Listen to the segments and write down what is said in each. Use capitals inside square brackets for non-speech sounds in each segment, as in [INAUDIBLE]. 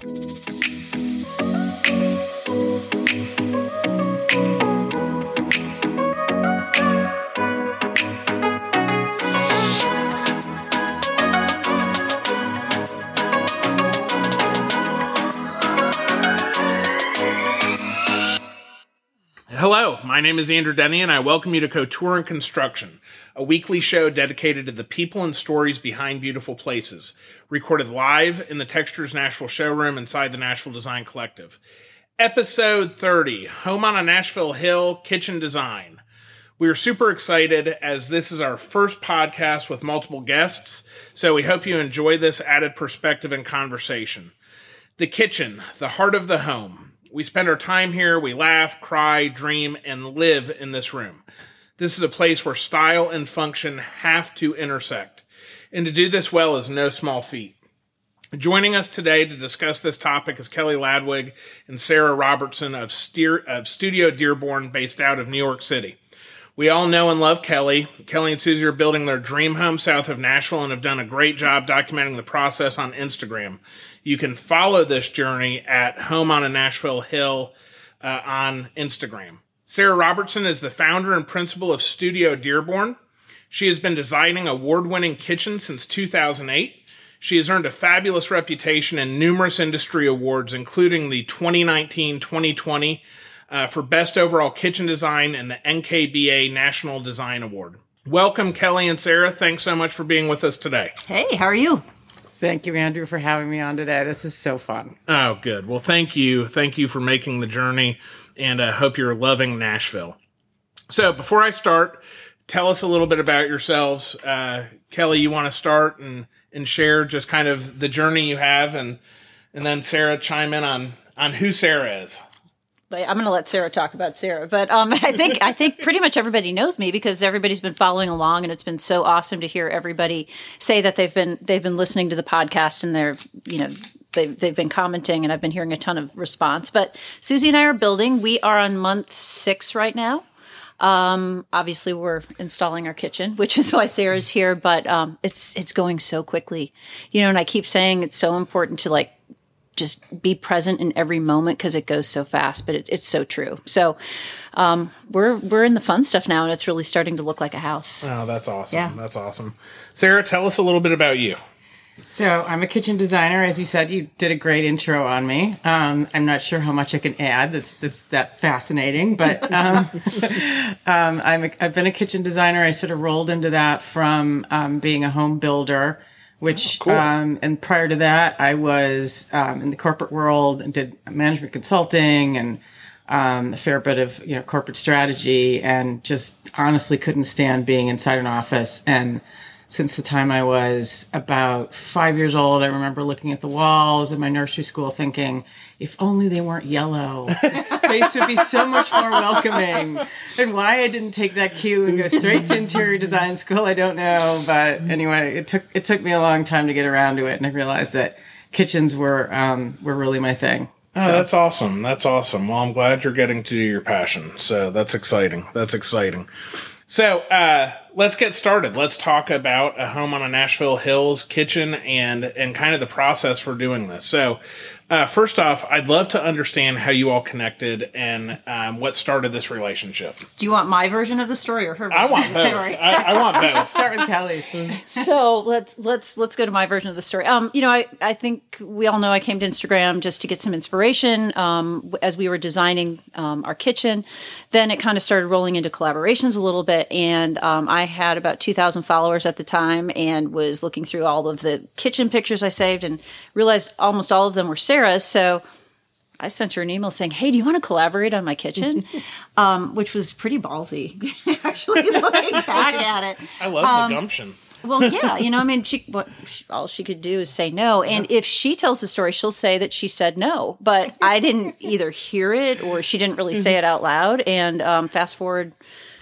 Hello, my name is Andrew Denny, and I welcome you to Couture and Construction, a weekly show dedicated to the people and stories behind beautiful places, recorded live in the Textures Nashville showroom inside the Nashville Design Collective. Episode 30 Home on a Nashville Hill Kitchen Design. We are super excited as this is our first podcast with multiple guests, so we hope you enjoy this added perspective and conversation. The kitchen, the heart of the home. We spend our time here, we laugh, cry, dream, and live in this room. This is a place where style and function have to intersect. And to do this well is no small feat. Joining us today to discuss this topic is Kelly Ladwig and Sarah Robertson of, Steer, of Studio Dearborn, based out of New York City. We all know and love Kelly. Kelly and Susie are building their dream home south of Nashville and have done a great job documenting the process on Instagram. You can follow this journey at Home on a Nashville Hill uh, on Instagram. Sarah Robertson is the founder and principal of Studio Dearborn. She has been designing award winning kitchens since 2008. She has earned a fabulous reputation in numerous industry awards, including the 2019 2020 uh, for Best Overall Kitchen Design and the NKBA National Design Award. Welcome, Kelly and Sarah. Thanks so much for being with us today. Hey, how are you? Thank you, Andrew, for having me on today. This is so fun. Oh, good. Well, thank you. Thank you for making the journey, and I hope you're loving Nashville. So, before I start, tell us a little bit about yourselves. Uh, Kelly, you want to start and and share just kind of the journey you have, and and then Sarah chime in on on who Sarah is I'm going to let Sarah talk about Sarah. But um, [LAUGHS] I think I think pretty much everybody knows me because everybody's been following along, and it's been so awesome to hear everybody say that they've been they've been listening to the podcast and they're you know they've they've been commenting, and I've been hearing a ton of response. But Susie and I are building. We are on month six right now. Um, obviously, we're installing our kitchen, which is why Sarah's here. But um, it's it's going so quickly, you know. And I keep saying it's so important to like just be present in every moment because it goes so fast, but it, it's so true. So um, we're we're in the fun stuff now, and it's really starting to look like a house. Oh, that's awesome! Yeah. That's awesome. Sarah, tell us a little bit about you. So I'm a kitchen designer, as you said. You did a great intro on me. Um, I'm not sure how much I can add. That's that's that fascinating, but [LAUGHS] um, um, I'm a, I've been a kitchen designer. I sort of rolled into that from um, being a home builder which oh, cool. um, and prior to that i was um, in the corporate world and did management consulting and um, a fair bit of you know corporate strategy and just honestly couldn't stand being inside an office and since the time i was about five years old i remember looking at the walls in my nursery school thinking if only they weren't yellow, the [LAUGHS] space would be so much more welcoming. And why I didn't take that cue and go straight to interior design school, I don't know. But anyway, it took it took me a long time to get around to it, and I realized that kitchens were um, were really my thing. Oh, so. that's awesome. That's awesome. Well, I'm glad you're getting to your passion. So that's exciting. That's exciting. So uh, let's get started. Let's talk about a home on a Nashville Hills kitchen and and kind of the process for doing this. So uh, first off, I'd love to understand how you all connected and um, what started this relationship. Do you want my version of the story or her? Version I want both. I, I, want both. [LAUGHS] Start with Kelly's. so let's let's let's go to my version of the story. Um, you know, I I think we all know I came to Instagram just to get some inspiration. Um, as we were designing um, our kitchen, then it kind of started rolling into collaborations a little bit, and um, I had about two thousand followers at the time, and was looking through all of the kitchen pictures I saved, and realized almost all of them were. Sarah Sarah. So I sent her an email saying, "Hey, do you want to collaborate on my kitchen?" [LAUGHS] um, which was pretty ballsy, [LAUGHS] actually. [LAUGHS] Looking back at it, I love um, the gumption. well, yeah, you know, I mean, she what she, all she could do is say no, and if she tells the story, she'll say that she said no, but I didn't either hear it or she didn't really say it out loud. And um, fast forward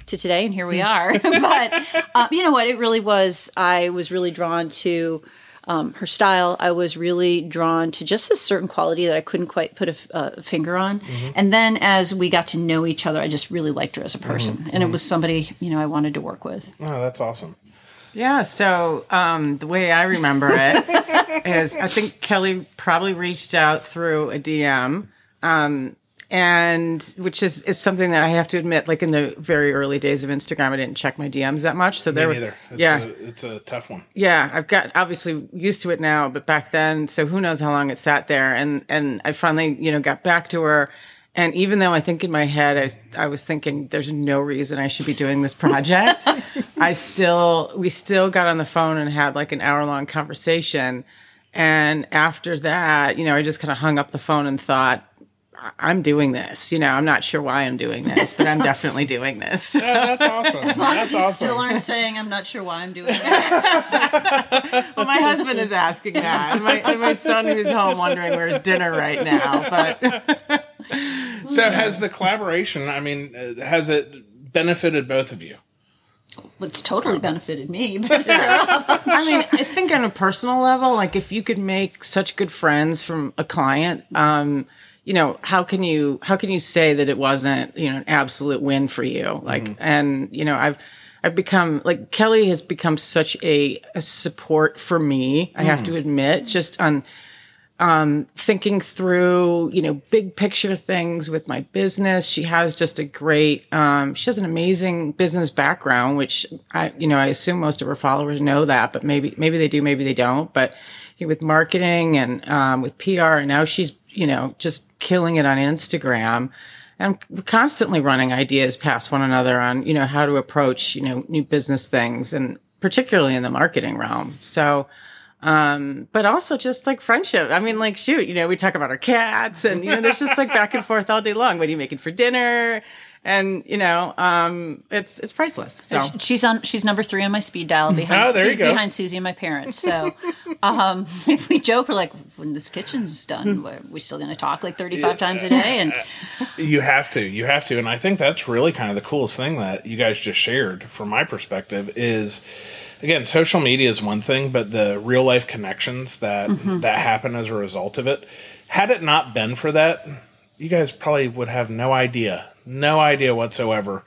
to today, and here we are. but uh, you know what? It really was. I was really drawn to um, her style, I was really drawn to just this certain quality that I couldn't quite put a, a finger on. Mm-hmm. And then as we got to know each other, I just really liked her as a person, mm-hmm. and it mm-hmm. was somebody you know I wanted to work with. Oh, that's awesome. Yeah, so um, the way I remember it [LAUGHS] is I think Kelly probably reached out through a DM. Um, and which is, is something that I have to admit, like in the very early days of Instagram, I didn't check my DMs that much. So there Me were, neither. It's yeah, a, it's a tough one. yeah, I've got obviously used to it now, but back then, so who knows how long it sat there. And, and I finally, you know, got back to her. And even though I think in my head, I, I was thinking there's no reason I should be doing this project, [LAUGHS] I still, we still got on the phone and had like an hour long conversation. And after that, you know, I just kind of hung up the phone and thought, "I- I'm doing this. You know, I'm not sure why I'm doing this, but I'm definitely [LAUGHS] doing this. Yeah, that's awesome. As long that's as you awesome. still aren't saying, I'm not sure why I'm doing [LAUGHS] this. Well, my husband is asking that, and my, and my son who's home wondering where's dinner right now. But [LAUGHS] so has the collaboration? I mean, uh, has it benefited both of you? It's totally benefited me. But I mean, I think on a personal level, like if you could make such good friends from a client, um, you know, how can you how can you say that it wasn't you know an absolute win for you? Like, and you know, I've I've become like Kelly has become such a, a support for me. I have to admit, just on um, thinking through, you know, big picture things with my business. She has just a great, um, she has an amazing business background, which I, you know, I assume most of her followers know that, but maybe, maybe they do, maybe they don't. But you know, with marketing and um, with PR, and now she's, you know, just killing it on Instagram. And we're constantly running ideas past one another on, you know, how to approach, you know, new business things and particularly in the marketing realm. So, um, but also just like friendship. I mean, like, shoot, you know, we talk about our cats and, you know, there's just like back and forth all day long. What are you making for dinner? And, you know, um, it's, it's priceless. So she's on. She's number three on my speed dial [LAUGHS] behind. Oh, there you be- go. Behind Susie and my parents. So, [LAUGHS] um, [LAUGHS] if we joke, we're like, when this kitchen's done, we're we still going to talk like thirty-five times a day, and You have to. You have to. And I think that's really kind of the coolest thing that you guys just shared from my perspective is again, social media is one thing, but the real life connections that that happen as a result of it. Had it not been for that, you guys probably would have no idea. No idea whatsoever.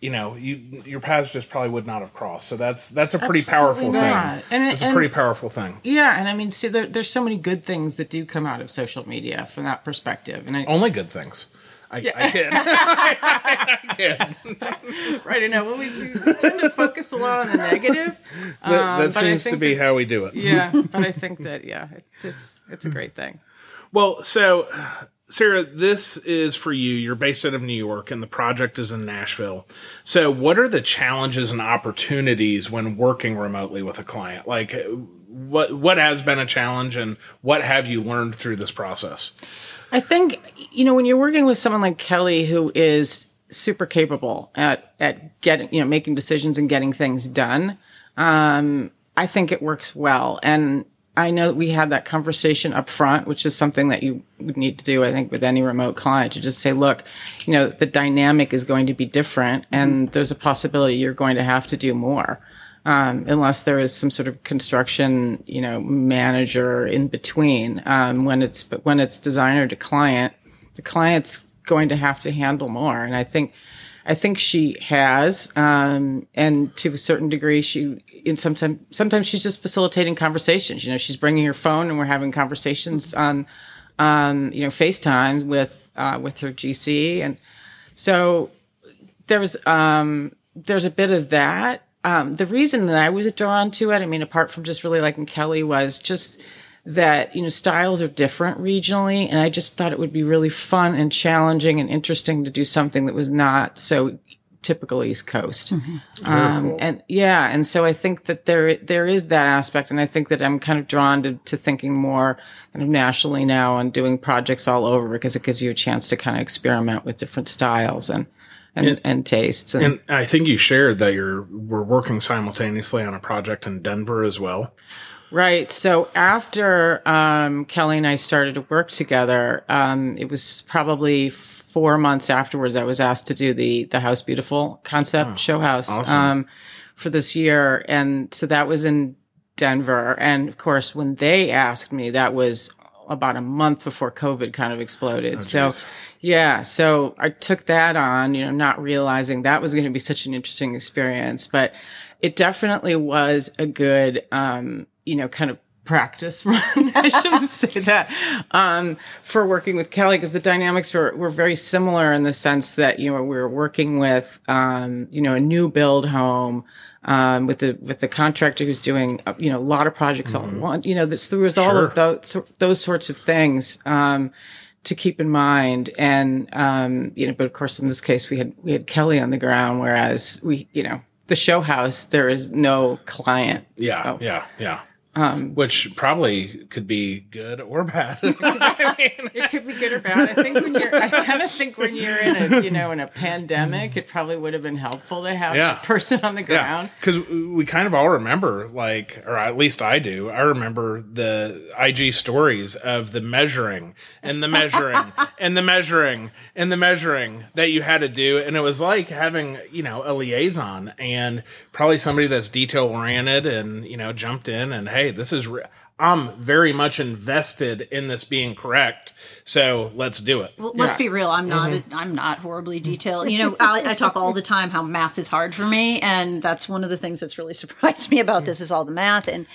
You know, you your paths just probably would not have crossed. So that's that's a pretty powerful Absolutely thing. not. And it- it's a pretty powerful thing. yeah. And I mean, see, there, there's so many good things that do come out of social media from that perspective. And I, Only good things. I, I kid. [LAUGHS] I kid. [LAUGHS] right, I know, well, we, we tend to focus a lot on the negative. That, that Um, seems to be how we do it. Yeah. But I [LAUGHS] think that, yeah, it's, it's, it's a great thing. Well, so Sarah, this is for you. You're based out of New York and the project is in Nashville. So, what are the challenges and opportunities when working remotely with a client? Like what what has been a challenge and what have you learned through this process? I think you know when you're working with someone like Kelly, who is super capable at at getting you know making decisions and getting things done. Um, I think it works well, and I know that we had that conversation up front, which is something that you would need to do. I think with any remote client to just say, look, you know, the dynamic is going to be different, and there's a possibility you're going to have to do more. Um, unless there is some sort of construction, you know, manager in between. Um, when it's but when it's designer to client, the client's going to have to handle more. And I think, I think she has, um, and to a certain degree, she in sometimes sometimes she's just facilitating conversations. You know, she's bringing her phone and we're having conversations on, on you know, FaceTime with uh, with her GC, and so there was um, there's a bit of that. Um, the reason that I was drawn to it, I mean, apart from just really liking Kelly, was just that you know styles are different regionally, and I just thought it would be really fun and challenging and interesting to do something that was not so typical East Coast. Um, And yeah, and so I think that there there is that aspect, and I think that I'm kind of drawn to, to thinking more kind of nationally now and doing projects all over because it gives you a chance to kind of experiment with different styles and and, and tastes. And, And I think you shared that you're we're working simultaneously on a project in Denver as well. Right. So after um, Kelly and I started to work together, um, it was probably four months afterwards. I was asked to do the the House Beautiful concept show house um, for this year, and so that was in Denver. And of course, when they asked me, that was about a month before COVID kind of exploded. so, yeah, so I took that on, you know, not realizing that was going to be such an interesting experience, but it definitely was a good, um, you know, kind of practice [LAUGHS] run. I shouldn't [LAUGHS] say that um, for working with Kelly because the dynamics were, were very similar in the sense that you know we were working with um, you know a new build home. Um, with the with the contractor who's doing uh, you know a lot of projects all at once, you know, this, there was all Sure. of those those sorts of things um, to keep in mind, and um, you know, but of course in this case we had we had Kelly on the ground, whereas we you know the show house there is no client, Yeah, so- yeah, yeah. Um, Which probably could be good or bad. [LAUGHS] mean, It could be good or bad. I think when you're, I kind of think when you're in a, you know, in a pandemic, it probably would have been helpful to have Yeah. a person on the Yeah, ground. because we kind of all remember, like, or at least I do. I remember the IG stories of the measuring and the measuring [LAUGHS] and the measuring and the measuring that you had to do, and it was like having, you know, a liaison and probably somebody that's detail oriented and you know jumped in and hey, this is. Re- I'm very much invested in this being correct, so let's do it. Well, let's Yeah. be real. I'm not. Mm-hmm. I'm not horribly detailed. You know, I, I talk all the time how math is hard for me, and that's one of the things that's really surprised me about this is all the math. And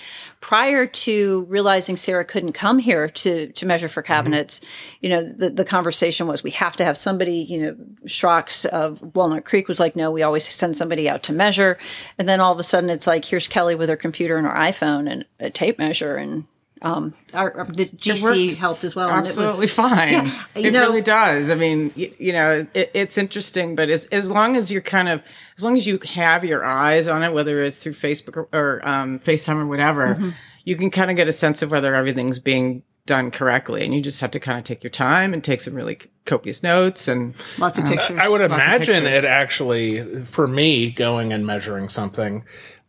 prior to realizing Sarah couldn't come here to to measure for mm-hmm. cabinets, you know, the the conversation was we have to have somebody. You know, Schrock's of Walnut Creek was like, no, we always send somebody out to measure, and then all of a sudden it's like, here's Kelly with her computer and her iPhone and a tape measure and. Um, our, our- the GC helped as well. and it was- Absolutely fine. Yeah, you it know- really does. I mean, you, you know, it, it's interesting, but as, as long as you're kind of, as long as you have your eyes on it, whether it's through Facebook or, or um, FaceTime or whatever, Mm-hmm. you can kind of get a sense of whether everything's being done correctly. And you just have to kind of take your time and take some really copious notes and Lots of pictures. I would imagine it actually, for me, going and measuring something.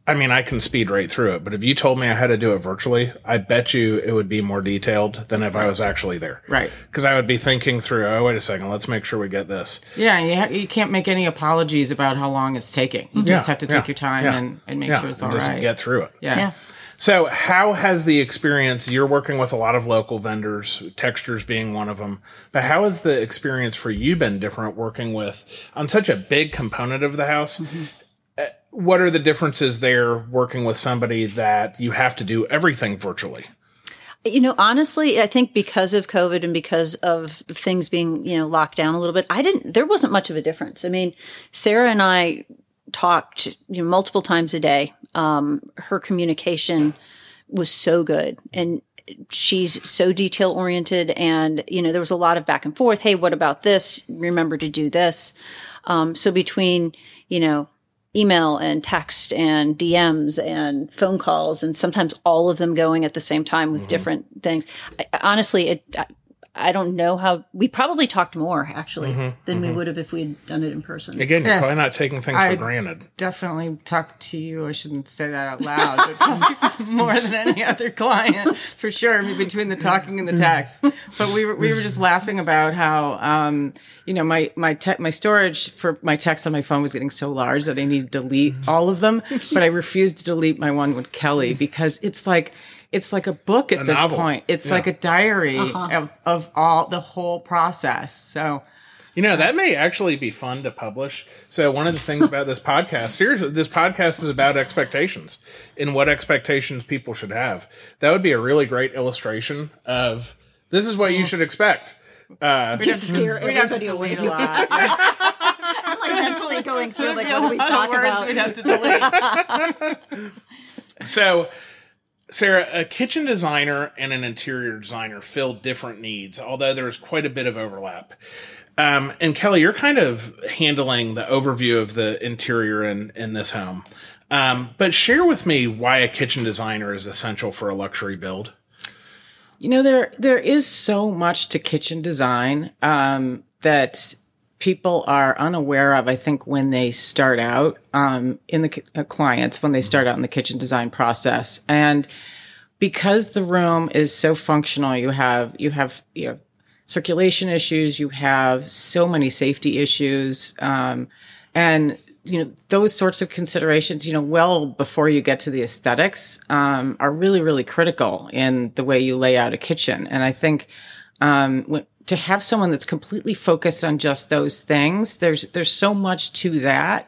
I mean, I can speed right through it, but if you told me I had to do it virtually, I bet you it would be more detailed than if I was actually there. Right. Because I would be thinking through, oh, wait a second, let's make sure we get this. Yeah, you, ha- you can't make any apologies about how long it's taking. You just Yeah, have to take yeah, your time yeah, and, and make yeah, sure it's and all just right. get through it. yeah. yeah. So, how has the experience? You're working with a lot of local vendors, textures being one of them. But how has the experience for you been different working with on such a big component of the house? Uh, What are the differences there working with somebody that you have to do everything virtually? You know, honestly, I think because of COVID and because of things being, you know, locked down a little bit, I didn't, there wasn't much of a difference. I mean, Sarah and I talked, you know, multiple times a day. Um, her communication was so good and she's so detail oriented. And, you know, there was a lot of back and forth. Hey, what about this? Remember to do this. Um, so between, you know, email and text and DMs and phone calls, and sometimes all of them going at the same time with mm-hmm. different things. I, honestly, it, I, I don't know how we probably talked more actually than we would have if we had done it in person. Again, you're Yes. probably not taking things I- for granted. definitely talk to you. I shouldn't say that out loud, but [LAUGHS] more than any other client for sure. I mean, between the talking and the text. But we were we were just laughing about how um, you know my my te- my storage for my text on my phone was getting so large that I needed to delete all of them. But I refused to delete my one with Kelly because it's like. It's like a book at this novel. point. It's Yeah. like a diary of, of all the whole process. So You know, that may actually be fun to publish. So one of the things about this podcast, here, this podcast is about expectations and what expectations people should have. That would be a really great illustration of this is what you should expect. Uh, You scare we'd have to everybody away. delete a lot. [LAUGHS] I'm like mentally going through like what do we A lot of talk words about? We'd have to delete. [LAUGHS] [LAUGHS] so, Sarah, a kitchen designer and an interior designer fill different needs, although there's quite a bit of overlap. Um, and Kelly, you're kind of handling the overview of the interior in, in this home. Um, but share with me why a kitchen designer is essential for a luxury build. You know, there there is so much to kitchen design um, that people are unaware of. I think when they start out um, in the uh, clients when they start out in the kitchen design process, and because the room is so functional, you have you have you know circulation issues, you have so many safety issues, um, and you know those sorts of considerations you know well before you get to the aesthetics um, are really really critical in the way you lay out a kitchen and i think um, when, to have someone that's completely focused on just those things there's there's so much to that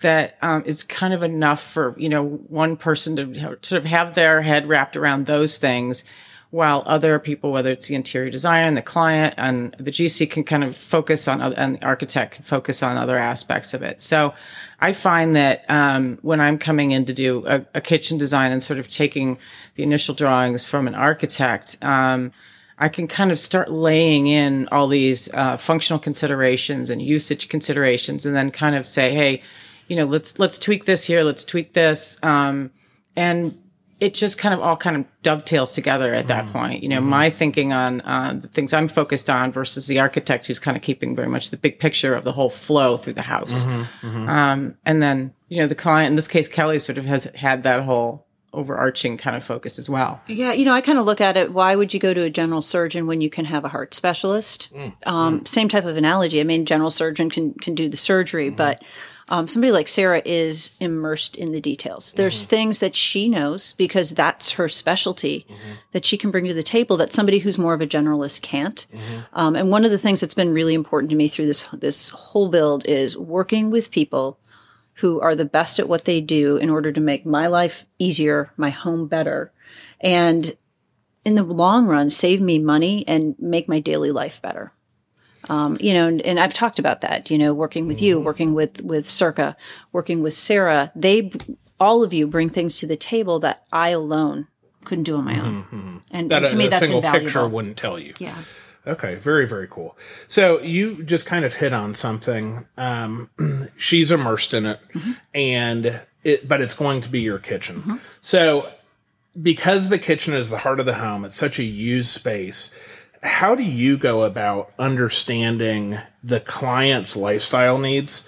that um, is kind of enough for you know one person to sort of have their head wrapped around those things while other people whether it's the interior designer and the client and the gc can kind of focus on and the architect can focus on other aspects of it. So i find that um, when i'm coming in to do a, a, kitchen design and sort of taking the initial drawings from an architect um, I can kind of start laying in all these uh, functional considerations and usage considerations, and then kind of say, "Hey, you know, let's let's tweak this here, let's tweak this, um, and it just kind of all kind of dovetails together at that mm-hmm. point. You know, mm-hmm. my thinking on uh, the things I'm focused on versus the architect who's kind of keeping very much the big picture of the whole flow through the house. Mm-hmm. mm-hmm. Um, and then, you know, the client, in this case, Kelly sort of has had that whole overarching kind of focus as well. Yeah, you know, I kind of look at it. Why would you go to a general surgeon when you can have a heart specialist? Mm, um, mm. Same type of analogy. I mean, general surgeon can can do the surgery, mm. but um, somebody like Sarah is immersed in the details. There's mm-hmm. things that she knows because that's her specialty mm-hmm. that she can bring to the table that somebody who's more of a generalist can't. Mm-hmm. Um, and one of the things that's been really important to me through this this whole build is working with people who are the best at what they do in order to make my life easier, my home better, and in the long run, save me money and make my daily life better. Um, you know, and, and, I've talked about that. You know, working with you, working with with Circa, working with Sarah. They, all of you, bring things to the table that I alone couldn't do on my own. Mm-hmm. And, that and to a, me, that's single invaluable. picture wouldn't tell you. Yeah. Okay, very very cool. So you just kind of hit on something. Um, [CLEARS THROAT] she's immersed in it, mm-hmm. and it, but it's going to be your kitchen. Mm-hmm. So because the kitchen is the heart of the home, it's such a used space how do you go about understanding the client's lifestyle needs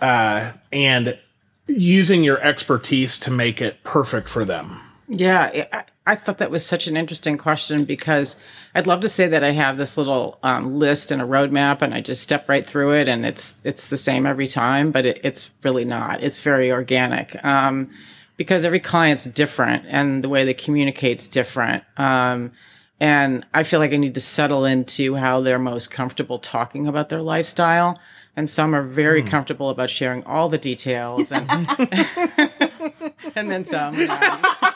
uh, and using your expertise to make it perfect for them? Yeah, I, thought that was such an interesting question because I'd love to say that I have this little um, list and a roadmap and I just step right through it and it's it's the same every time, but it, it's really not. It's very organic. Um, because every client's different and the way they communicate's different. Um, and I feel like I need to settle into how they're most comfortable talking about their lifestyle. And some are very mm. comfortable about sharing all the details and, [LAUGHS] and then some. You know. [LAUGHS]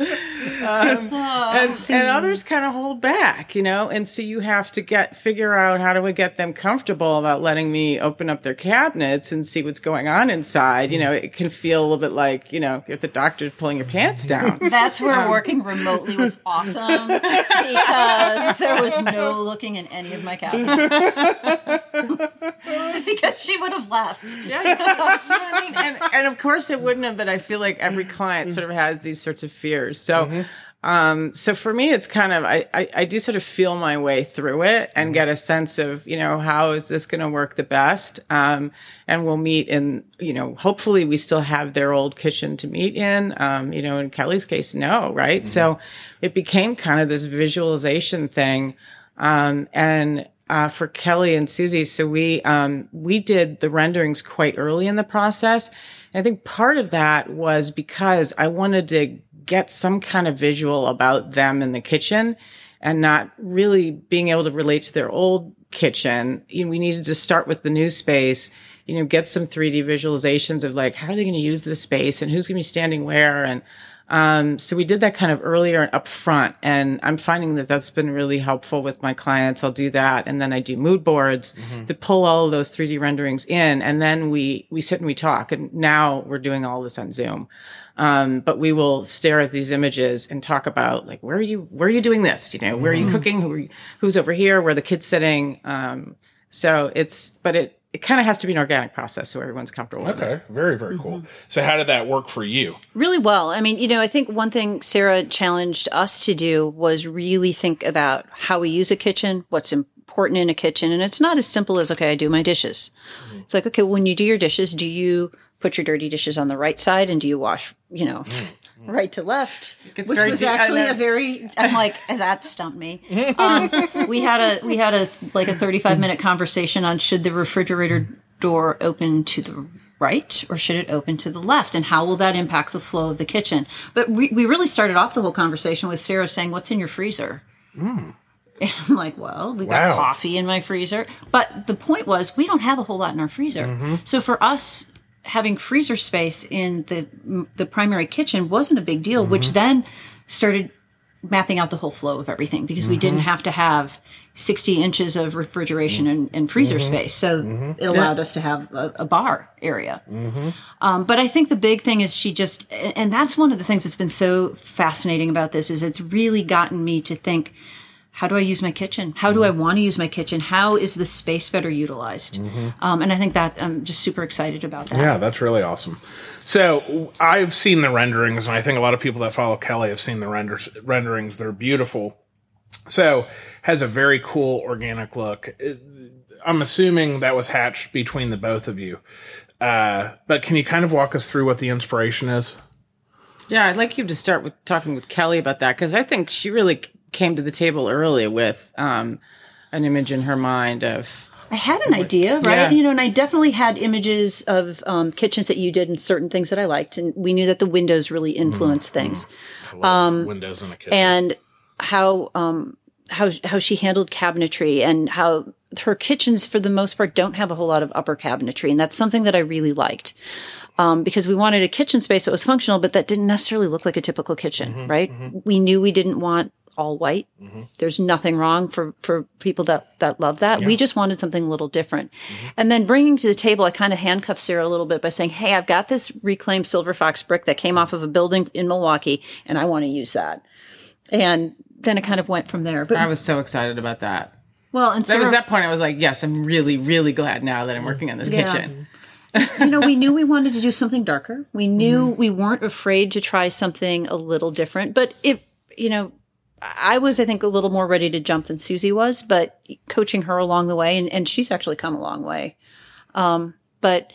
um, and and others kind of hold back, you know. And so you have to get figure out how do we get them comfortable about letting me open up their cabinets and see what's going on inside. You know, it can feel a little bit like you know if the doctor's pulling your pants down. [LAUGHS] That's where um, working remotely was [LAUGHS] awesome because there was no looking in any of my cabinets [LAUGHS] because she would have left. Yeah, so, I mean? and and of course it wouldn't have. But I feel like every client sort of has these sorts of fears. So. Mm-hmm um, so for me, it's kind of, I, I, I, do sort of feel my way through it and mm-hmm. get a sense of, you know, how is this going to work the best? Um, and we'll meet in, you know, hopefully we still have their old kitchen to meet in. Um, you know, in Kelly's case, no, right? Mm-hmm. So it became kind of this visualization thing. Um, and, uh, for Kelly and Susie. So we, um, we did the renderings quite early in the process. And I think part of that was because I wanted to get some kind of visual about them in the kitchen and not really being able to relate to their old kitchen. You know, we needed to start with the new space, you know, get some 3D visualizations of like, how are they going to use this space and who's going to be standing where? And, um, so we did that kind of earlier and up front. And I'm finding that that's been really helpful with my clients. I'll do that. And then I do mood boards mm-hmm. that pull all of those 3D renderings in. And then we, we sit and we talk. And now we're doing all this on Zoom. Um, but we will stare at these images and talk about like where are you where are you doing this you know where are you mm-hmm. cooking Who you, who's over here where the kids sitting um, so it's but it it kind of has to be an organic process so everyone's comfortable okay very very cool. Mm-hmm. so how did that work for you? Really well. I mean you know i think one thing sarah challenged us to do was really think about how we use a kitchen what's important in a kitchen and it's not as simple as okay i do my dishes. Mm-hmm. it's like okay when you do your dishes do you put your dirty dishes on the right side and do you wash, you know, mm, right to left? Which was deep. actually a very I'm like [LAUGHS] that stumped me. [LAUGHS] Um, we had a we had a like a 35 minute conversation on should the refrigerator door open to the right or should it open to the left and how will that impact the flow of the kitchen but we, we really started off the whole conversation with sarah saying what's in your freezer mm. [LAUGHS] And I'm like, well, we Wow. got coffee in my freezer. But the point was, we don't have a whole lot in our freezer. Mm-hmm. So for us, having freezer space in the the primary kitchen wasn't a big deal, Mm-hmm. which then started mapping out the whole flow of everything because we didn't Mm-hmm. have to have 60 inches of refrigeration and, and freezer Mm-hmm. space. So it allowed us to have a, a bar area. Mm-hmm. Um, but I think the big thing is she just, and that's one of the things that's been so fascinating about this is it's really gotten me to think, how do I use my kitchen? How do I want to use my kitchen? How is the space better utilized? Um, and I think that I'm just super excited about that. Yeah, that's really awesome. So I've seen the renderings, and I think a lot of people that follow Kelly have seen the renders, renderings. They're beautiful. So has a very cool organic look. I'm assuming that was hatched between the both of you. Uh, but can you kind of walk us through what the inspiration is? Yeah, I'd like you to start with talking with Kelly about that because I think she really came to the table early with um, an image in her mind of I had an idea, right? Yeah. You know, and I definitely had images of um, kitchens that you did and certain things that I liked. And we knew that the windows really influenced things. I love windows in a kitchen. and how um how how she handled cabinetry and how her kitchens for the most part don't have a whole lot of upper cabinetry and that's something that I really liked. Um, because we wanted a kitchen space that was functional, but that didn't necessarily look like a typical kitchen, right? We knew we didn't want all white. Mm-hmm. There's nothing wrong for for people that that love that. We just wanted something a little different. And then bringing to the table, I kind of handcuffed Sarah a little bit by saying, "Hey, I've got this reclaimed silver fox brick that came off of a building in Milwaukee, and I want to use that." And then it kind of went from there. But I was so excited about that. well, and There Sarah, was that point I was like, yes, I'm really, really glad now that I'm working on this Yeah. kitchen. you know, we knew we [LAUGHS] wanted to do something darker. We knew mm-hmm. we weren't afraid to try something a little different. But it, you know, I was, I think, a little more ready to jump than Susie was, but coaching her along the way, and, and she's actually come a long way. Um, but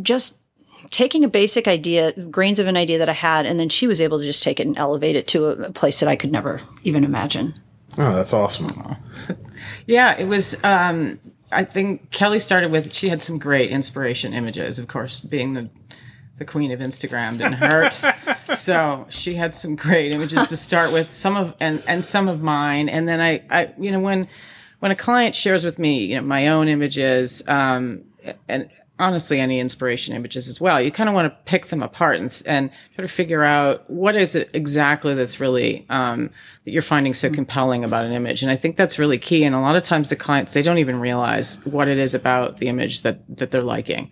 just taking a basic idea, grains of an idea that I had, and then she was able to just take it and elevate it to a, a place that I could never even imagine. oh, that's awesome. [LAUGHS] Yeah, it was. Um, I think Kelly started with. She had some great inspiration images. Of course, being the the queen of Instagram didn't hurt. [LAUGHS] so she had some great images to start with. Some of and and some of mine. And then I, I you know when when a client shares with me, you know, my own images, um, and honestly any inspiration images as well, you kind of want to pick them apart and, and try to figure out what is it exactly that's really um, that you're finding so compelling about an image. And I think that's really key. And a lot of times the clients they don't even realize what it is about the image that that they're liking.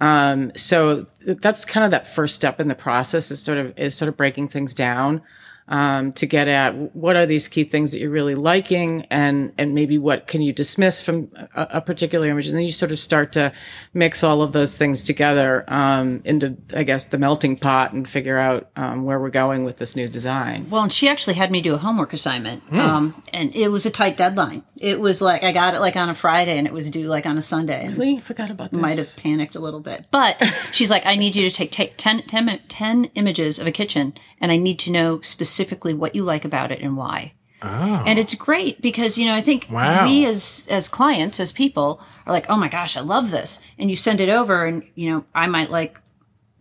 Um, so th- that's kind of that first step in the process is sort of is sort of breaking things down um, to get at what are these key things that you're really liking and and maybe what can you dismiss from a, a particular image and then you sort of start to mix all of those things together um, into I guess the melting pot and figure out um, where we're going with this new design. Well, and she actually had me do a homework assignment, um, and it was a tight deadline. It was like I got it like on a Friday, and it was due like on a Sunday. And Really forgot about this. might have panicked a little bit. But she's like, I need you to take, take 10, 10, 10 images of a kitchen and I need to know specifically what you like about it and why. Oh. And it's great because, you know, I think Wow. we as, as clients, as people are like, oh my gosh, I love this. And you send it over and, you know, I might like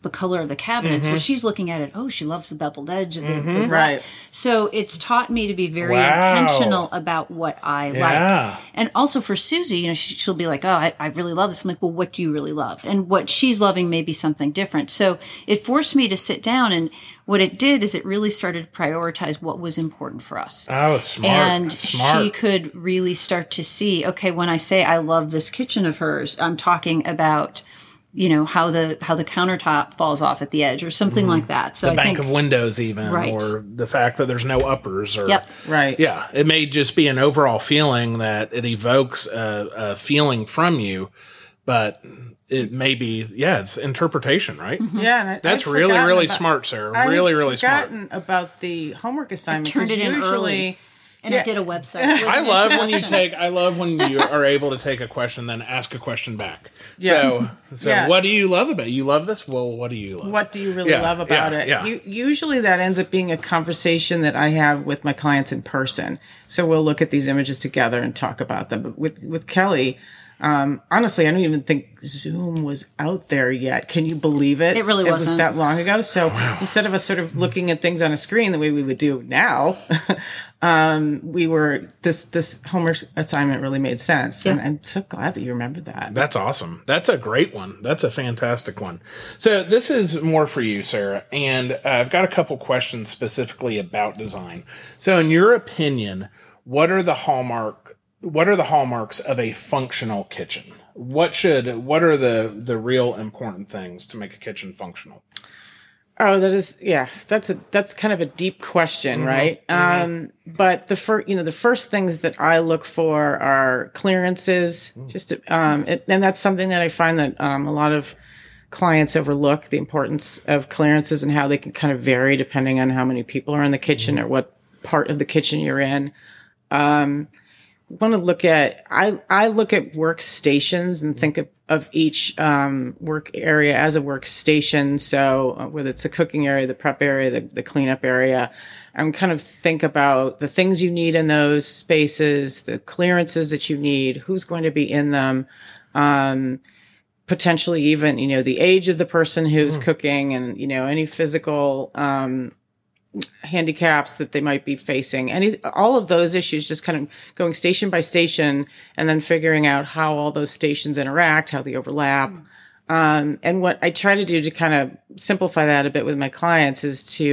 the color of the cabinets. Mm-hmm. Well, she's looking at it. Oh, she loves the beveled edge of the, the. Right. So it's taught me to be very Wow. intentional about what I Yeah. like. And also for Susie, you know, she, she'll be like, "Oh, I, I really love this." I'm like, "Well, what do you really love?" And what she's loving may be something different. So it forced me to sit down, and what it did is it really started to prioritize what was important for us. Oh, smart. and smart. she could really start to see, okay, when I say I love this kitchen of hers, I'm talking about you know how the how the countertop falls off at the edge or something like that. So Mm-hmm. the I bank think of windows, even, Right. or the fact that there's no uppers, or Yep. Right. yeah, it may just be an overall feeling that it evokes a, a feeling from you, but it may be yeah, it's interpretation, right? Yeah, and I, That's I'd really really about- smart, Sarah. I'd really really smart. about the homework assignment. turned 'cause it in usually, early. And it did a website. [LAUGHS] I love when you take. I love when you are able to take a question, then ask a question back. Yeah. So, so Yeah. what do you love about it? You love this? Well, what do you love? What do you really Yeah, love about yeah, it? yeah. You, usually that ends up being a conversation that I have with my clients in person. So we'll look at these images together and talk about them. But with with Kelly, um, honestly, I don't even think Zoom was out there yet. Can you believe it? It really It was wasn't. that long ago. So instead of us sort of looking at things on a screen the way we would do now, [LAUGHS] um, we were this this homework assignment really made sense, and I'm so glad that you remembered that. That's awesome. That's a great one. That's a fantastic one. So this is more for you, Sarah, and uh, I've got a couple questions specifically about design. So, in your opinion, what are the hallmark? What are the hallmarks of a functional kitchen? What should? What are the the real important things to make a kitchen functional? Oh, that is yeah. That's a that's kind of a deep question, right? Um, but the first, you know, the first things that I look for are clearances. Just to, um, it, and that's something that I find that um, a lot of clients overlook the importance of clearances and how they can kind of vary depending on how many people are in the kitchen or what part of the kitchen you're in. Um, want to look at I I look at workstations and think of, of each um, work area as a workstation. So uh, whether it's the cooking area, the prep area, the, the cleanup area, and kind of think about the things you need in those spaces, the clearances that you need, who's going to be in them. Um, potentially even you know the age of the person who's cooking and you know any physical um, handicaps that they might be facing. Any all of those issues just kind of going station by station and then figuring out how all those stations interact how they overlap. Um, and what i try to do to kind of simplify that a bit with my clients is to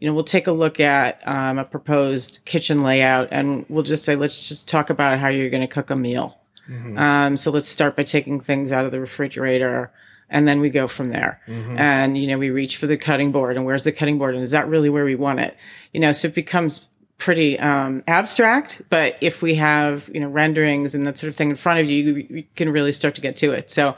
you know we'll take a look at um, a proposed kitchen layout and we'll just say let's just talk about how you're going to cook a meal. Um, so let's start by taking things out of the refrigerator and then we go from there. And, you know, we reach for the cutting board and where's the cutting board and is that really where we want it? You know, so it becomes pretty um, abstract, but if we have, you know, renderings and that sort of thing in front of you, you, you can really start to get to it. So,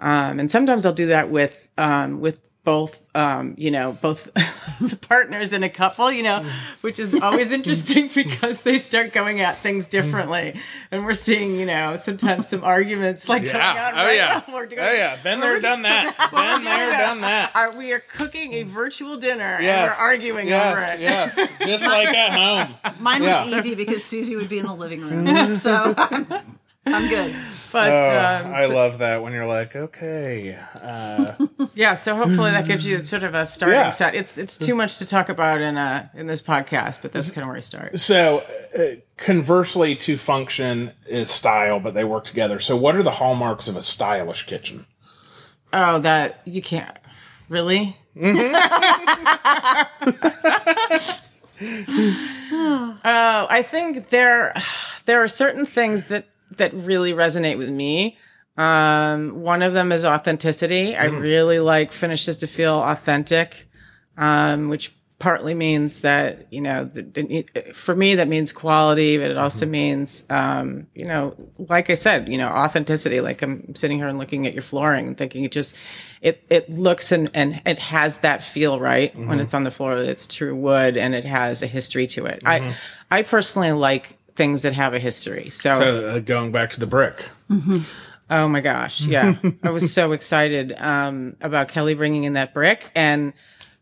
um, and sometimes I'll do that with, um, with both, um, you know, both [LAUGHS] the partners in a couple, you know, which is always interesting [LAUGHS] because they start going at things differently. And we're seeing, you know, sometimes some arguments like going on Yeah. Oh right yeah. now. We're doing- Oh yeah. Been there, done that. Been there, done that. Are, we are cooking a virtual dinner Yes. and we're arguing yes, over it. Yes. Just like at home. Mine was easy because Susie would be in the living room, [LAUGHS] so I'm, I'm good. [LAUGHS] But Oh, um, I so- love that when you're like, okay, uh, [LAUGHS] yeah, so hopefully that gives you sort of a starting Yeah. set. It's it's too much to talk about in uh in this podcast, but that's kind of where I start. So, uh, conversely to function is style, but they work together. So, what are the hallmarks of a stylish kitchen? Oh, that you can't really. oh, [LAUGHS] I think there there are certain things that that really resonate with me. Um, one of them is authenticity. I really like finishes to feel authentic, um, which partly means that you know the, the, for me that means quality, but it also means um, you know, like I said, you know, authenticity. Like I'm sitting here and looking at your flooring and thinking it just it it looks and and it has that feel right when it's on the floor. It's true wood and it has a history to it. I I personally like things that have a history. So, uh, going back to the brick. Oh my gosh. Yeah. I was so excited um, about Kelly bringing in that brick. And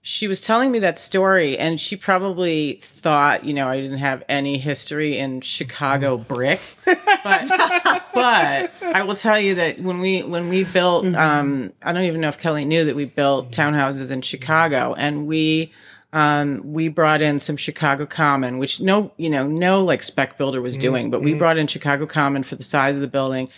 she was telling me that story, and she probably thought, you know, I didn't have any history in Chicago brick. But, [LAUGHS] but I will tell you that when we when we built, um, I don't even know if Kelly knew that we built townhouses in Chicago, and we um, we brought in some Chicago Common, which no, you know, no like spec builder was doing, but we brought in Chicago Common for the size of the building,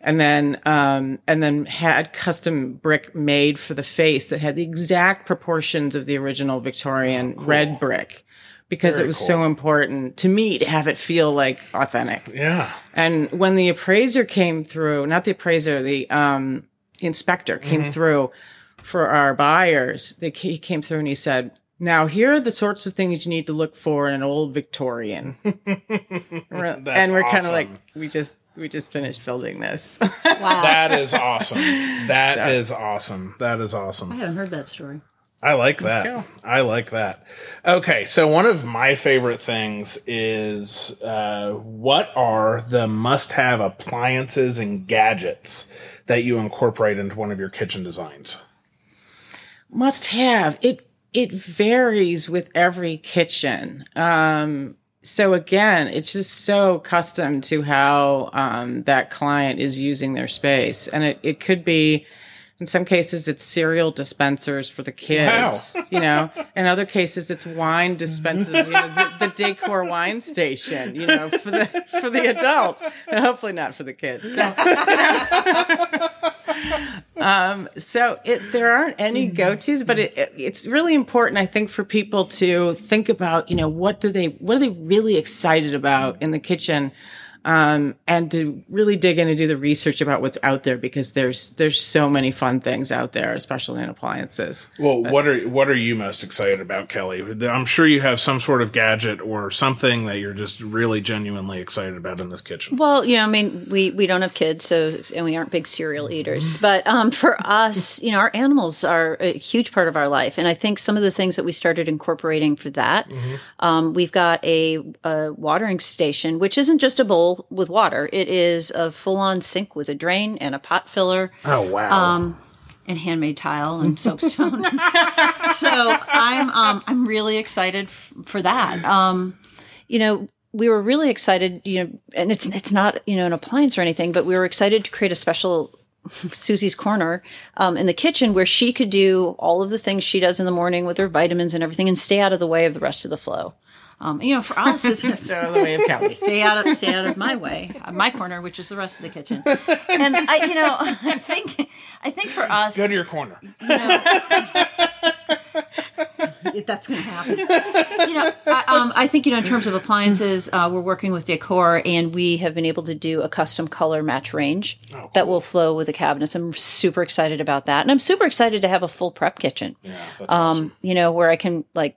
and then um, and then had custom brick made for the face that had the exact proportions of the original Victorian red brick, because Very it was cool. so important to me to have it feel like authentic. Yeah. And when the appraiser came through, not the appraiser, the um, inspector came through for our buyers, they, he came through and he said, now here are the sorts of things you need to look for in an old Victorian. [LAUGHS] We're- and we're kind of like, we just we just finished building this. [LAUGHS] Wow, That is awesome. That So- is awesome. That is awesome. I haven't heard that story. I like that. I like that. Okay, so one of my favorite things is uh, what are the must have appliances and gadgets that you incorporate into one of your kitchen designs? Must have. It it varies with every kitchen. Um so again, it's just so custom to how um, that client is using their space, and it, it could be In some cases, it's cereal dispensers for the kids. Wow. You know, in other cases, it's wine dispensers. You know, the, the Dacor wine station. You know, for the for the adults, and hopefully not for the kids. So, um, so it, there aren't any go tos, but it, it, it's really important, I think, for people to think about. You know, what do they what are they really excited about in the kitchen? Um, and to really dig in and do the research about what's out there because there's there's so many fun things out there, especially in appliances. Well, what are what are you most excited about, Kelly? I'm sure you have some sort of gadget or something that you're just really genuinely excited about in this kitchen. Well, you know, I mean, we we don't have kids, so and we aren't big cereal eaters. But um, for us, you know, our animals are a huge part of our life, and I think some of the things that we started incorporating for that, um, we've got a, a watering station, which isn't just a bowl with water; it is a full on sink with a drain and a pot filler Oh wow! Um, and handmade tile and [LAUGHS] soapstone. [LAUGHS] so I'm um, I'm really excited f- for that. Um, you know, we were really excited. You know, and it's it's not you know an appliance or anything, but we were excited to create a special. [LAUGHS] Susie's corner um, in the kitchen where she could do all of the things she does in the morning with her vitamins and everything and stay out of the way of the rest of the flow. Um, you know, for us, it's [LAUGHS] So the way of [LAUGHS] Kelly. stay out of stay out of my way, uh, my corner, which is the rest of the kitchen. And I, you know, [LAUGHS] I think I think for us, Go to your corner. if that's going to happen. You know, I, um, I think you know in terms of appliances, uh, we're working with Dacor, and we have been able to do a custom color match range that will flow with the cabinets. I'm super excited about that, and I'm super excited to have a full prep kitchen. That's Um, awesome. you know, where I can like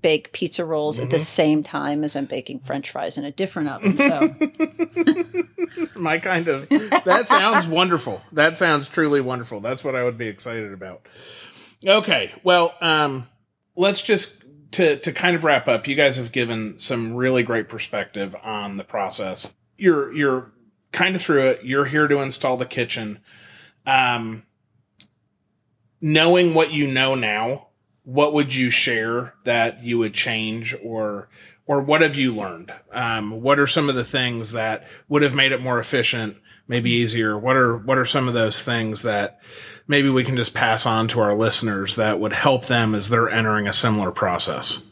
bake pizza rolls at the same time as I'm baking French fries in a different oven. So [LAUGHS] My kind of. That sounds wonderful. That sounds truly wonderful. That's what I would be excited about. Okay, well, um, let's just to to kind of wrap up. You guys have given some really great perspective on the process. You're you're kind of through it. You're here to install the kitchen. Um, knowing what you know now, what would you share that you would change or or what have you learned? Um, what are some of the things that would have made it more efficient, maybe easier? What are what are some of those things that maybe we can just pass on to our listeners that would help them as they're entering a similar process?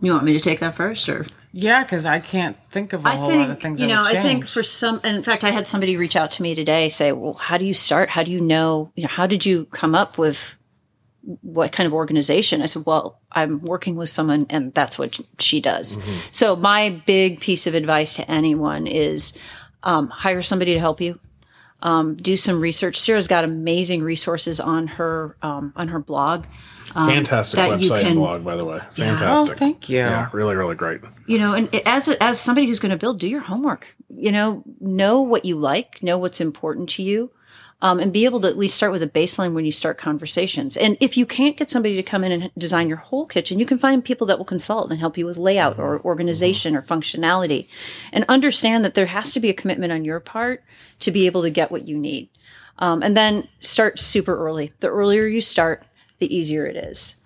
you want me to take that first, or Yeah, because I can't think of a I whole think lot of things. you that know. would I think for some, and in fact, I had somebody reach out to me today say, "Well, how do you start? How do you know? You know, how did you come up with what kind of organization?" I said, "Well, I'm working with someone, and that's what she does." So my big piece of advice to anyone is um, hire somebody to help you. Um, do some research. Sarah's got amazing resources on her um, on her blog. Fantastic that website can- and blog, by the way. Oh, Fantastic. thank you. Yeah, really, really great. you know and as as somebody who's going to build do your homework you know know what you like know what's important to you um, and be able to at least start with a baseline when you start conversations. And if you can't get somebody to come in and design your whole kitchen you can find people that will consult and help you with layout or organization or functionality. And understand that there has to be a commitment on your part to be able to get what you need. Um, and then start super early. The earlier you start the easier it is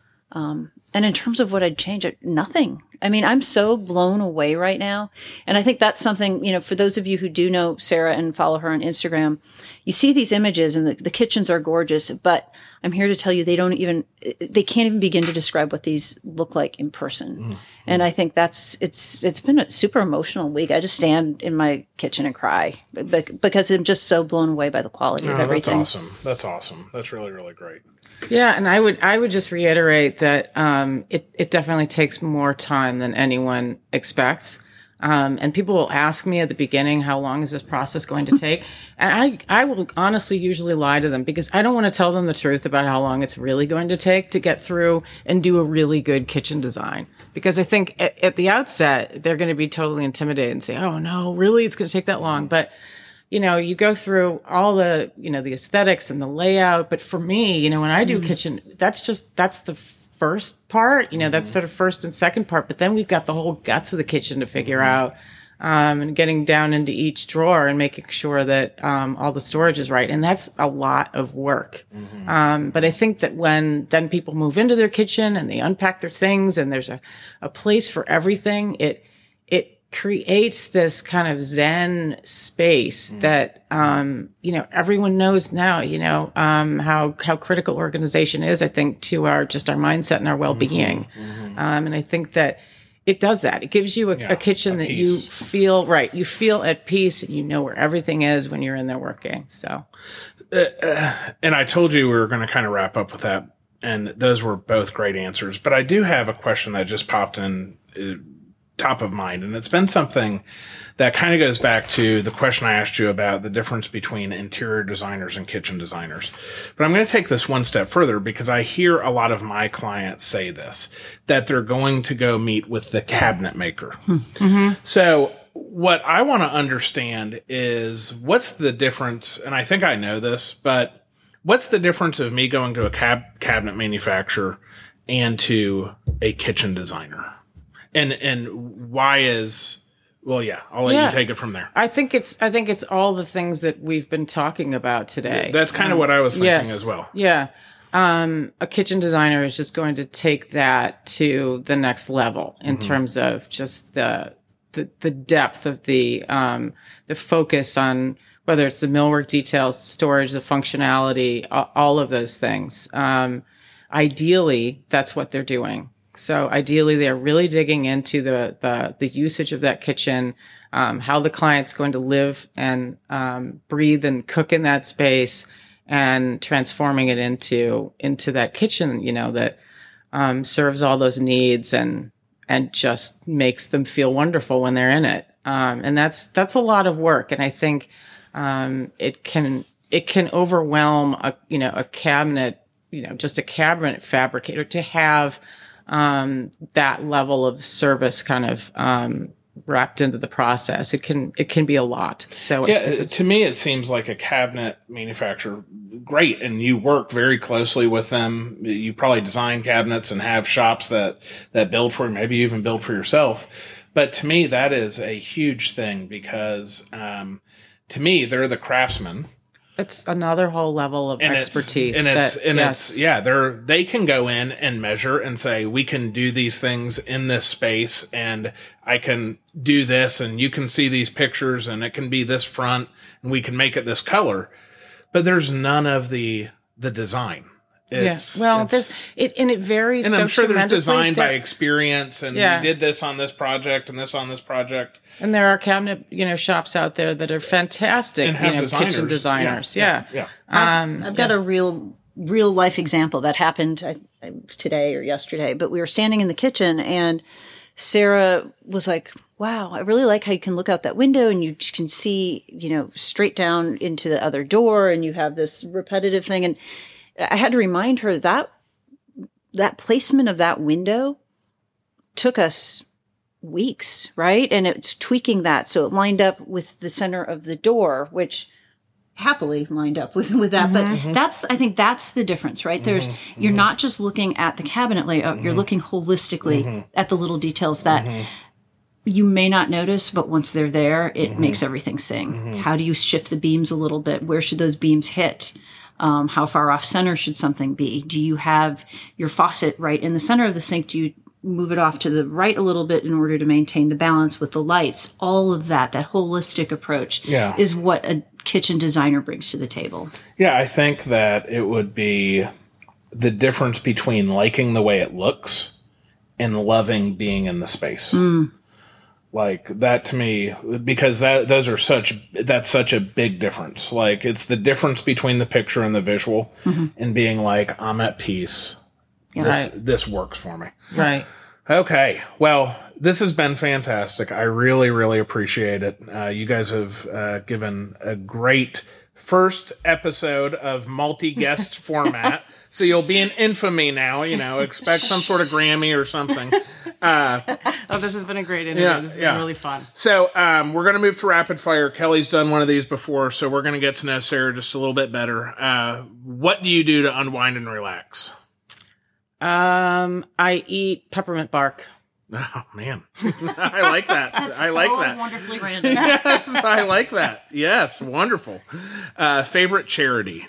and in terms of what I'd change, nothing. I mean, I'm so blown away right now. And I think that's something, you know, for those of you who do know Sarah and follow her on Instagram, you see these images and the, the kitchens are gorgeous, but I'm here to tell you they don't even, they can't even begin to describe what these look like in person. Mm, mm. And I think that's, it's, it's been a super emotional week. I just stand in my kitchen and cry because I'm just so blown away by the quality oh, of everything. that's awesome. That's awesome. That's really, really great. Yeah, and I would I would just reiterate that um, it it definitely takes more time than anyone expects. Um, and people will ask me at the beginning, how long is this process going to take? [LAUGHS] and I, I will honestly usually lie to them because I don't want to tell them the truth about how long it's really going to take to get through and do a really good kitchen design. Because I think at, at the outset, they're going to be totally intimidated and say, oh no, really? It's going to take that long. But you know, you go through all the, you know, the aesthetics and the layout. But for me, you know, when I do kitchen, that's just, that's the first part, you know, that's sort of first and second part. But then we've got the whole guts of the kitchen to figure out. Um, and getting down into each drawer and making sure that um, all the storage is right, and that's a lot of work. Um, but I think that when then people move into their kitchen and they unpack their things, and there's a, a place for everything, it creates this kind of zen space that um, you know everyone knows now you know um, how how critical organization is i think to our just our mindset and our well-being. Um, and i think that it does that. It gives you a, a kitchen that you feel right you feel at peace and you know where everything is when you're in there working so. And I told you we were going to kind of wrap up with that, and those were both great answers. But I do have a question that just popped in uh, top of mind, and it's been something that kind of goes back to the question I asked you about the difference between interior designers and kitchen designers. But I'm going to take this one step further because I hear a lot of my clients say this that they're going to go meet with the cabinet maker. Hmm. Mm-hmm. So what I want to understand is what's the difference, and I think I know this, but what's the difference of me going to a cab cabinet manufacturer and to a kitchen designer? And and why is well yeah, I'll let Yeah. you take it from there. i think it's i think it's all the things that we've been talking about today That's kind of what I was thinking as well. Yeah. Um, a kitchen designer is just going to take that to the next level in Mm-hmm. terms of just the, the, the depth of the, um, the focus on whether it's the millwork details, storage, the functionality, all of those things. Um, ideally, that's what they're doing. So ideally, they're really digging into the, the, the usage of that kitchen, um, how the client's going to live and, um, breathe and cook in that space and transforming it into, into that kitchen, you know, that, um, serves all those needs and, and just makes them feel wonderful when they're in it. Um, and that's, that's a lot of work. And I think, um, it can, it can overwhelm a, you know, a cabinet, you know, just a cabinet fabricator to have, um, that level of service kind of, um, wrapped into the process. It can, it can be a lot. So Yeah, it- to me, it seems like a cabinet manufacturer, great, and you work very closely with them. You probably design cabinets and have shops that that build for, you, maybe you even build for yourself. But to me, that is a huge thing because, um, to me, they're the craftsmen, it's another whole level of and expertise. It's, and it's and yes. it's yeah, they're they can go in and measure and say we can do these things in this space, and I can do this, and you can see these pictures, and it can be this front, and we can make it this color. But there's none of the the design. It's, yeah. Well, it's- there's it, and it varies. and so I'm sure there's tremendously. design by experience, and Yeah. we did this on this project, and this on this project. And there are cabinet, you know, shops out there that are fantastic, And you know, designers. kitchen designers. Yeah, Yeah. yeah. Um, I've got a real real life example that happened I, I, today or yesterday, but we were standing in the kitchen and Sarah was like, "Wow, I really like how you can look out that window and you can see, you know, straight down into the other door and you have this repetitive thing." And I had to remind her that that placement of that window took us weeks, right? And it's tweaking that. So it lined up with the center of the door, which happily lined up with with that. But mm-hmm. Mm-hmm. that's i think that's the difference right? There's mm-hmm. you're not just looking at the cabinet layout you're looking holistically at the little details that you may not notice but once they're there it makes everything sing. How do you shift the beams a little bit? Where should those beams hit um, how far off center should something be? Do you have your faucet right in the center of the sink? Do you move it off to the right a little bit in order to maintain the balance with the lights? All of that that holistic approach Yeah. is what a kitchen designer brings to the table. Yeah, I think that it would be the difference between liking the way it looks and loving being in the space. Like that to me, because that those are such that's such a big difference. Like it's the difference between the picture and the visual, and being like I'm at peace. This this works for me. right. Okay. Well, this has been fantastic. I really, really appreciate it. Uh, you guys have uh, given a great first episode of multi guest [LAUGHS] format. So you'll be in infamy now. You know, expect some sort of Grammy or something. Oh, this has been a great interview. Yeah, this has yeah. been really fun. So um, we're going to move to rapid fire. Kelly's done one of these before, so we're going to get to know Sarah just a little bit better. Uh, what do you do to unwind and relax? Um, I eat peppermint bark. Oh man, [LAUGHS] I like that. I like that. wonderfully random [LAUGHS] yes, I like that. Yes, wonderful. Uh, favorite charity?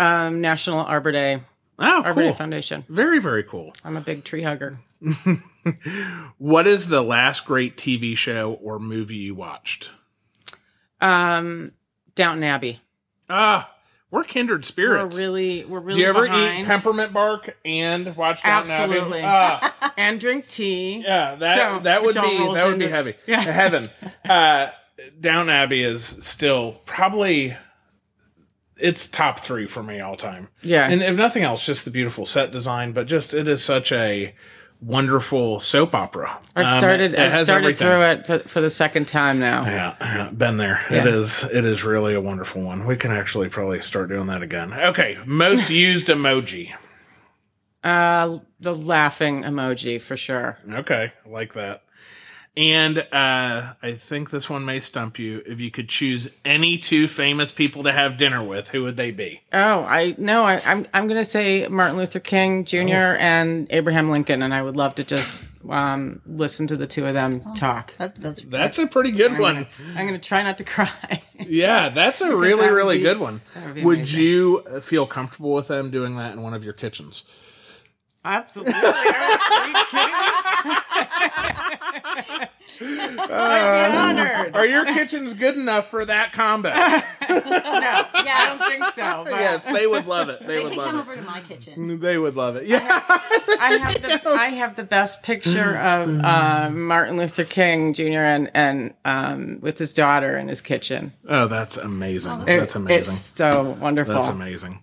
Um, National Arbor Day, Oh, Arbor Day cool. Foundation. Very, very cool. I'm a big tree hugger. [LAUGHS] What is the last great TV show or movie you watched? Um, Downton Abbey. Ah, we're kindred spirits. We're really, we're really Do you ever behind. eat peppermint bark and watch Downton Abbey? Absolutely. Ah, [LAUGHS] and drink tea. yeah, that So, that would be that would be heavy. Yeah. Heaven. Uh, Downton Abbey is still probably it's top three for me all time. Yeah. and if nothing else, just the beautiful set design, but just it is such a wonderful soap opera. I've Um, started. it I've started everything. through it for, for the second time now. Yeah, yeah, been there. Yeah. It is. It is really a wonderful one. We can actually probably start doing that again. Okay, most [LAUGHS] used emoji. Uh, the laughing emoji for sure. Okay, I like that. And uh, I think this one may stump you. If you could choose any two famous people to have dinner with, who would they be? Oh, I no, I, I'm I'm gonna say Martin Luther King Jr. Oh. and Abraham Lincoln, and I would love to just um, listen to the two of them Oh. talk. That, that's That's a pretty good one. I'm gonna try not to cry. [LAUGHS] Yeah, that's a really, that really be- good one. would Would you feel comfortable with them doing that in one of your kitchens? Absolutely. [LAUGHS] Are you kidding me? [LAUGHS] I'd be honored. Are your kitchens good enough for that combo? [LAUGHS] No, I don't think so. But yes, they would love it. They, They would can come love over to my kitchen. They would love it. Yeah. I have the I have the best picture of uh, Martin Luther King Jr. and and um, with his daughter in his kitchen. Oh, that's amazing. It- that's amazing. It's so wonderful. That's amazing.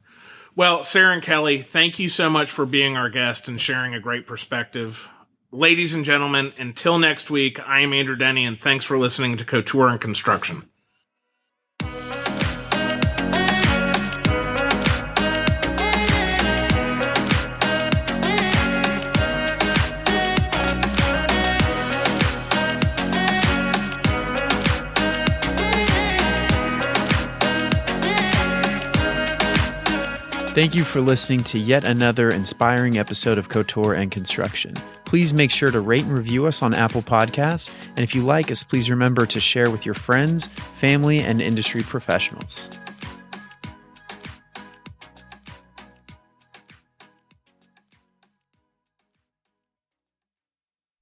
Well, Sarah and Kelly, thank you so much for being our guest and sharing a great perspective. Ladies and gentlemen, until next week, I am Andrew Denny, and thanks for listening to Couture and Construction. Thank you for listening to yet another inspiring episode of Couture and Construction. Please make sure to rate and review us on Apple Podcasts. And if you like us, please remember to share with your friends, family, and industry professionals.